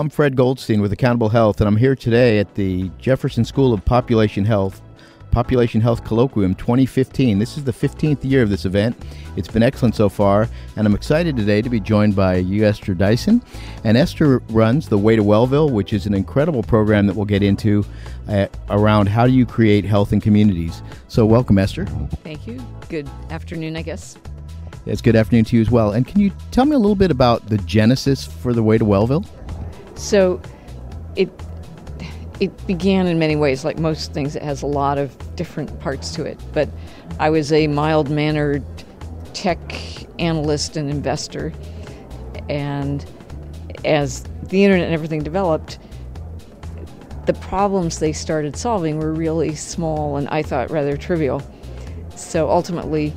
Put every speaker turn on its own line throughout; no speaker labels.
I'm Fred Goldstein with Accountable Health, and I'm here today at the Jefferson School of Population Health Population Health Colloquium 2015. This is the 15th year of this event. It's been excellent so far, and I'm excited today to be joined by you, Esther Dyson. And Esther runs the Way to Wellville, which is an incredible program that we'll get into uh, around how do you create health in communities. So, welcome, Esther.
Thank you. Good afternoon, I guess.
It's good afternoon to you as well. And can you tell me a little bit about the genesis for the Way to Wellville?
So, it it began in many ways, like most things. It has a lot of different parts to it. But I was a mild mannered tech analyst and investor, and as the internet and everything developed, the problems they started solving were really small and I thought rather trivial. So ultimately,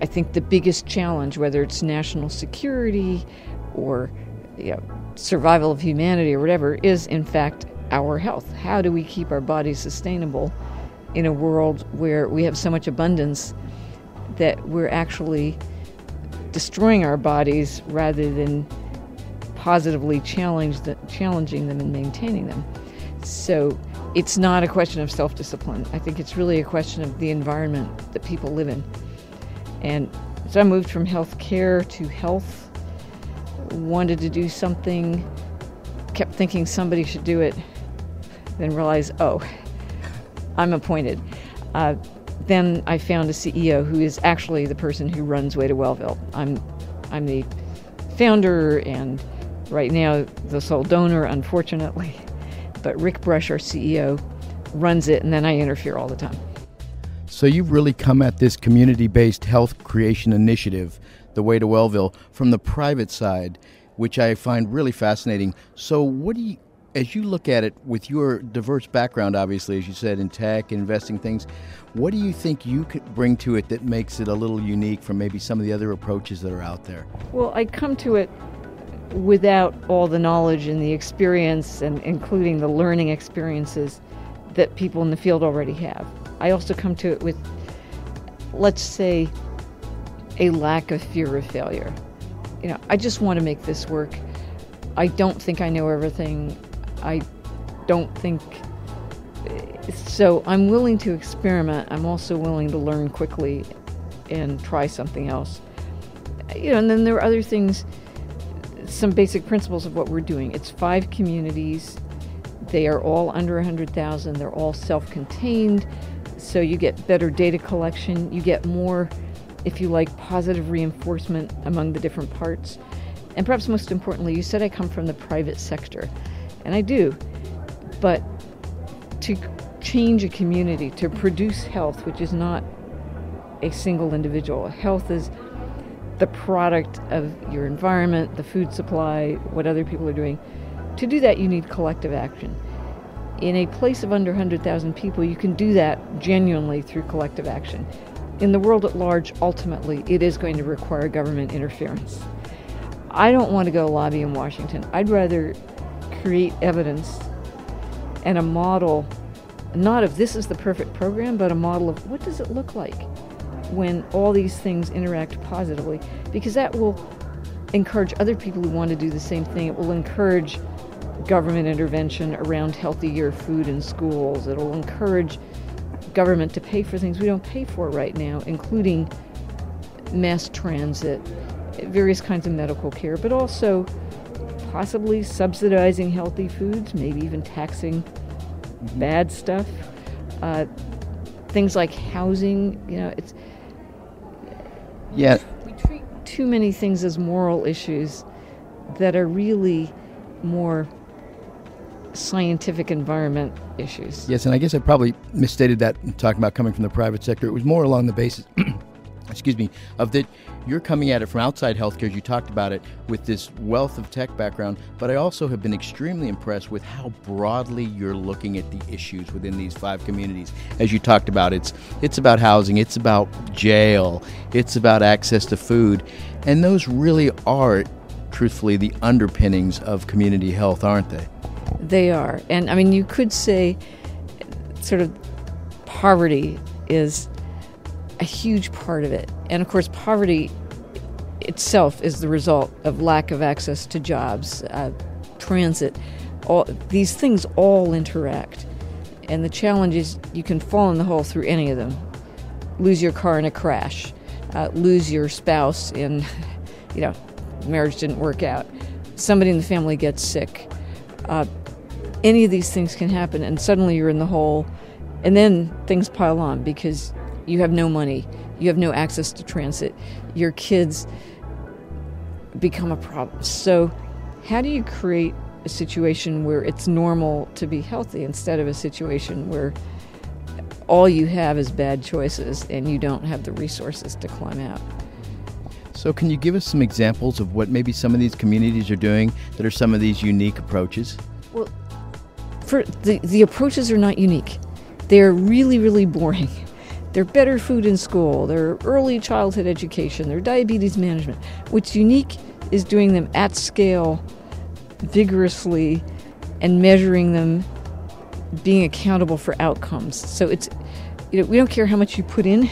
I think the biggest challenge, whether it's national security or you know, survival of humanity or whatever, is in fact our health. How do we keep our bodies sustainable in a world where we have so much abundance that we're actually destroying our bodies rather than positively the, challenging them and maintaining them? So it's not a question of self discipline. I think it's really a question of the environment that people live in. And so I moved from health care to health, wanted to do something, kept thinking somebody should do it, then realized, oh, I'm appointed. Uh, then I found a CEO who is actually the person who runs Way to Wellville. I'm, I'm the founder and right now the sole donor, unfortunately. But Rick Brush, our CEO, runs it, and then I interfere all the time.
So you've really come at this community-based health creation initiative, the Way to Wellville, from the private side, which I find really fascinating. So what do you as you look at it with your diverse background, obviously, as you said, in tech investing things, what do you think you could bring to it that makes it a little unique from maybe some of the other approaches that are out there?
Well, I come to it without all the knowledge and the experience, and including the learning experiences that people in the field already have. I also come to it with, let's say, a lack of fear of failure. You know, I just want to make this work. I don't think I know everything. I don't think so. I'm willing to experiment. I'm also willing to learn quickly and try something else. You know, and then there are other things, some basic principles of what we're doing. It's five communities. They are all under 100,000. They're all self contained. So you get better data collection. You get more, if you like, positive reinforcement among the different parts. And perhaps most importantly, you said I come from the private sector and I do. But to change a community, to produce health, which is not a single individual, health is the product of your environment, the food supply, what other people are doing. To do that, you need collective action. In a place of under 100,000 people, you can do that genuinely through collective action. In the world at large, ultimately, it is going to require government interference. I don't want to go lobby in Washington. I'd rather create evidence and a model, not of this is the perfect program, but a model of what does it look like when all these things interact positively, because that will encourage other people who want to do the same thing. It will encourage government intervention around healthier food in schools. It'll encourage government to pay for things we don't pay for right now, including mass transit, various kinds of medical care, but also possibly subsidizing healthy foods, maybe even taxing mm-hmm. bad stuff. Uh, things like housing, you know, it's.
Yeah.
We treat too many things as moral issues that are really more scientific environment issues.
Yes, and I guess I probably misstated that talking about coming from the private sector. It was more along the basis excuse me, of that you're coming at it from outside healthcare, as you talked about it, with this wealth of tech background. But I also have been extremely impressed with how broadly you're looking at the issues within these five communities. As you talked about, it's it's about housing, it's about jail, it's about access to food, and those really are, truthfully, the underpinnings of community health, aren't they?
They are, and I mean, you could say, sort of poverty is a huge part of it. And of course, poverty itself is the result of lack of access to jobs, uh, transit. All these things all interact, and the challenge is you can fall in the hole through any of them. Lose your car in a crash, uh, lose your spouse in, you know, marriage didn't work out. Somebody in the family gets sick. Uh, any of these things can happen, and suddenly you're in the hole, and then things pile on because you have no money, you have no access to transit, your kids become a problem. So, how do you create a situation where it's normal to be healthy instead of a situation where all you have is bad choices and you don't have the resources to climb out?
So, can you give us some examples of what maybe some of these communities are doing that are some of these unique approaches?
For the, the approaches are not unique. They're really, really boring. They're better food in school, they're early childhood education, they're diabetes management. What's unique is doing them at scale, vigorously, and measuring them, being accountable for outcomes. So it's, you know, we don't care how much you put in,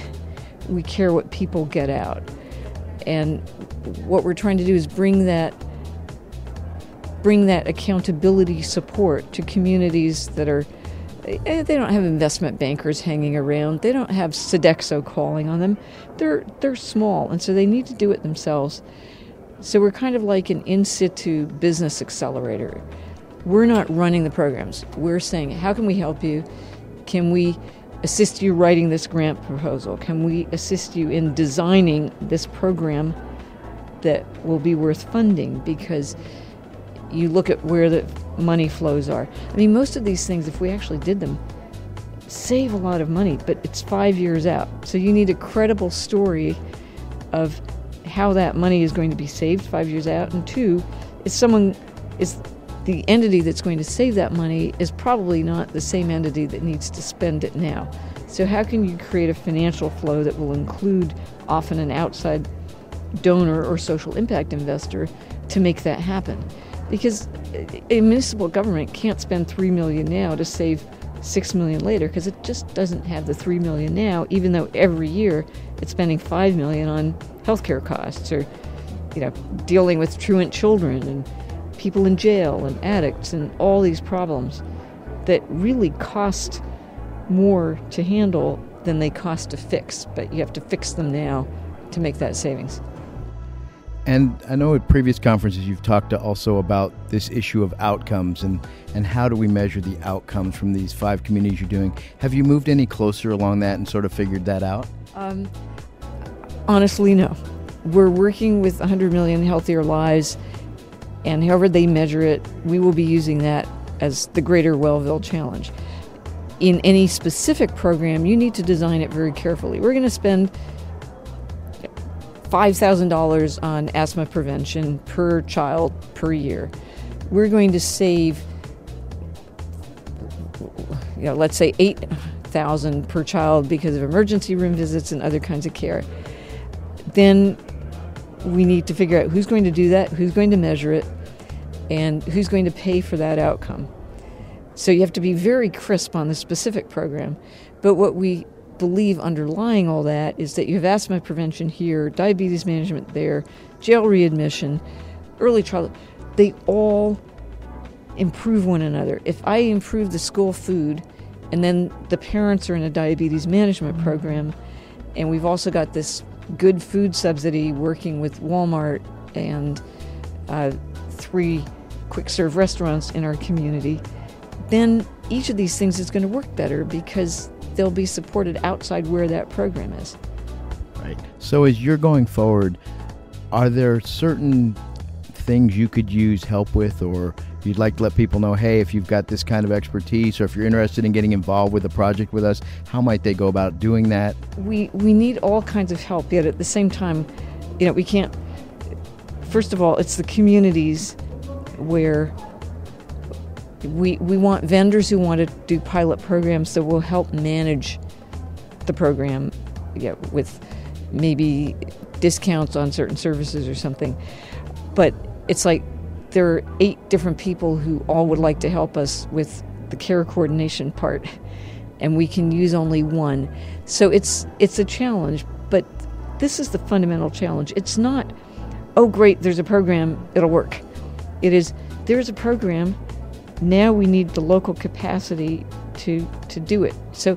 we care what people get out. And what we're trying to do is bring that bring that accountability support to communities that are eh, they don't have investment bankers hanging around. They don't have Sodexo calling on them. They're they're small, and so they need to do it themselves. So we're kind of like an in situ business accelerator. We're not running the programs. We're saying, how can we help you? Can we assist you writing this grant proposal? Can we assist you in designing this program that will be worth funding? Because you look at where the money flows are. I mean, most of these things, if we actually did them, save a lot of money, but it's five years out. So you need a credible story of how that money is going to be saved five years out. And two, is someone is the entity that's going to save that money is probably not the same entity that needs to spend it now. So how can you create a financial flow that will include often an outside donor or social impact investor to make that happen? Because a municipal government can't spend 3 million now to save 6 million later because it just doesn't have the 3 million now even though every year it's spending 5 million on healthcare costs or you know dealing with truant children and people in jail and addicts and all these problems that really cost more to handle than they cost to fix but you have to fix them now to make that savings
and I know at previous conferences you've talked also about this issue of outcomes and, and how do we measure the outcomes from these five communities you're doing. Have you moved any closer along that and sort of figured that out? Um,
honestly, no. We're working with 100 million healthier lives, and however they measure it, we will be using that as the Greater Wellville Challenge. In any specific program, you need to design it very carefully. We're going to spend $5,000 on asthma prevention per child per year. We're going to save, you know, let's say 8,000 per child because of emergency room visits and other kinds of care. Then we need to figure out who's going to do that, who's going to measure it, and who's going to pay for that outcome. So you have to be very crisp on the specific program. But what we believe underlying all that is that you have asthma prevention here, diabetes management there, jail readmission, early childhood. They all improve one another. If I improve the school food, and then the parents are in a diabetes management mm-hmm. program, and we've also got this good food subsidy working with Walmart and uh, three quick serve restaurants in our community, then each of these things is going to work better because they'll be supported outside where that program is.
Right. So as you're going forward, are there certain things you could use help with or you'd like to let people know, hey, if you've got this kind of expertise or if you're interested in getting involved with a project with us, how might they go about doing that?
We we need all kinds of help, yet at the same time, you know, we can't first of all, it's the communities where we, we want vendors who want to do pilot programs that will help manage the program yeah, with maybe discounts on certain services or something. But it's like there are eight different people who all would like to help us with the care coordination part. and we can use only one. So it's it's a challenge, but this is the fundamental challenge. It's not, oh great, there's a program, it'll work. It is there's a program, now we need the local capacity to to do it. So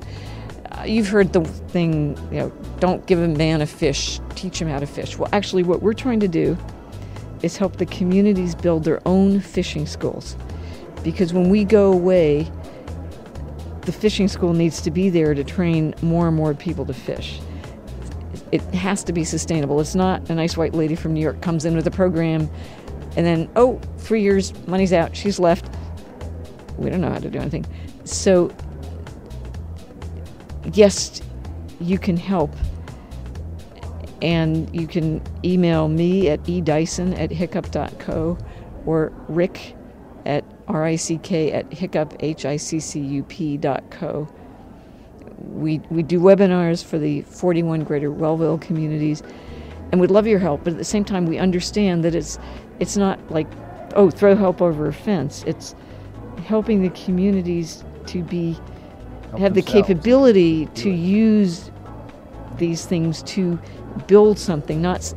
uh, you've heard the thing, you know, don't give a man a fish, teach him how to fish. Well, actually what we're trying to do is help the communities build their own fishing schools. Because when we go away, the fishing school needs to be there to train more and more people to fish. It has to be sustainable. It's not a nice white lady from New York comes in with a program and then, oh, three years, money's out, she's left. We don't know how to do anything. So, yes, you can help. And you can email me at edyson at hiccup.co or rick at R-I-C-K at hiccup, H-I-C-C-U-P dot co. We, we do webinars for the 41 greater Wellville communities, and we'd love your help, but at the same time, we understand that it's, it's not like, oh, throw help over a fence. It's helping the communities to be,
Help
have the capability to
it.
use these things to build something, not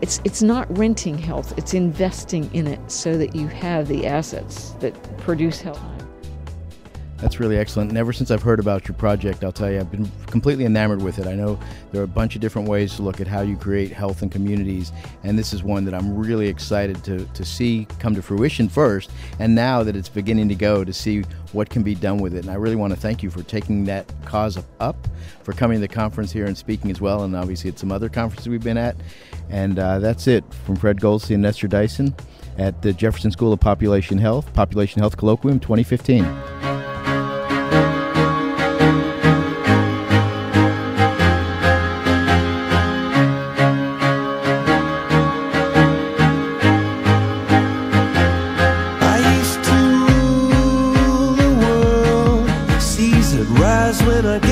it's it's not renting health it's investing in it so that you have the assets that produce health
That's really excellent. And ever since I've heard about your project, I'll tell you, I've been completely enamored with it. I know there are a bunch of different ways to look at how you create health and communities, and this is one that I'm really excited to, to see come to fruition first, and now that it's beginning to go, to see what can be done with it. And I really want to thank you for taking that cause up, for coming to the conference here and speaking as well, and obviously at some other conferences we've been at. And uh, that's it from Fred Goldstein and Esther Dyson at the Jefferson School of Population Health, Population Health Colloquium 2015. when I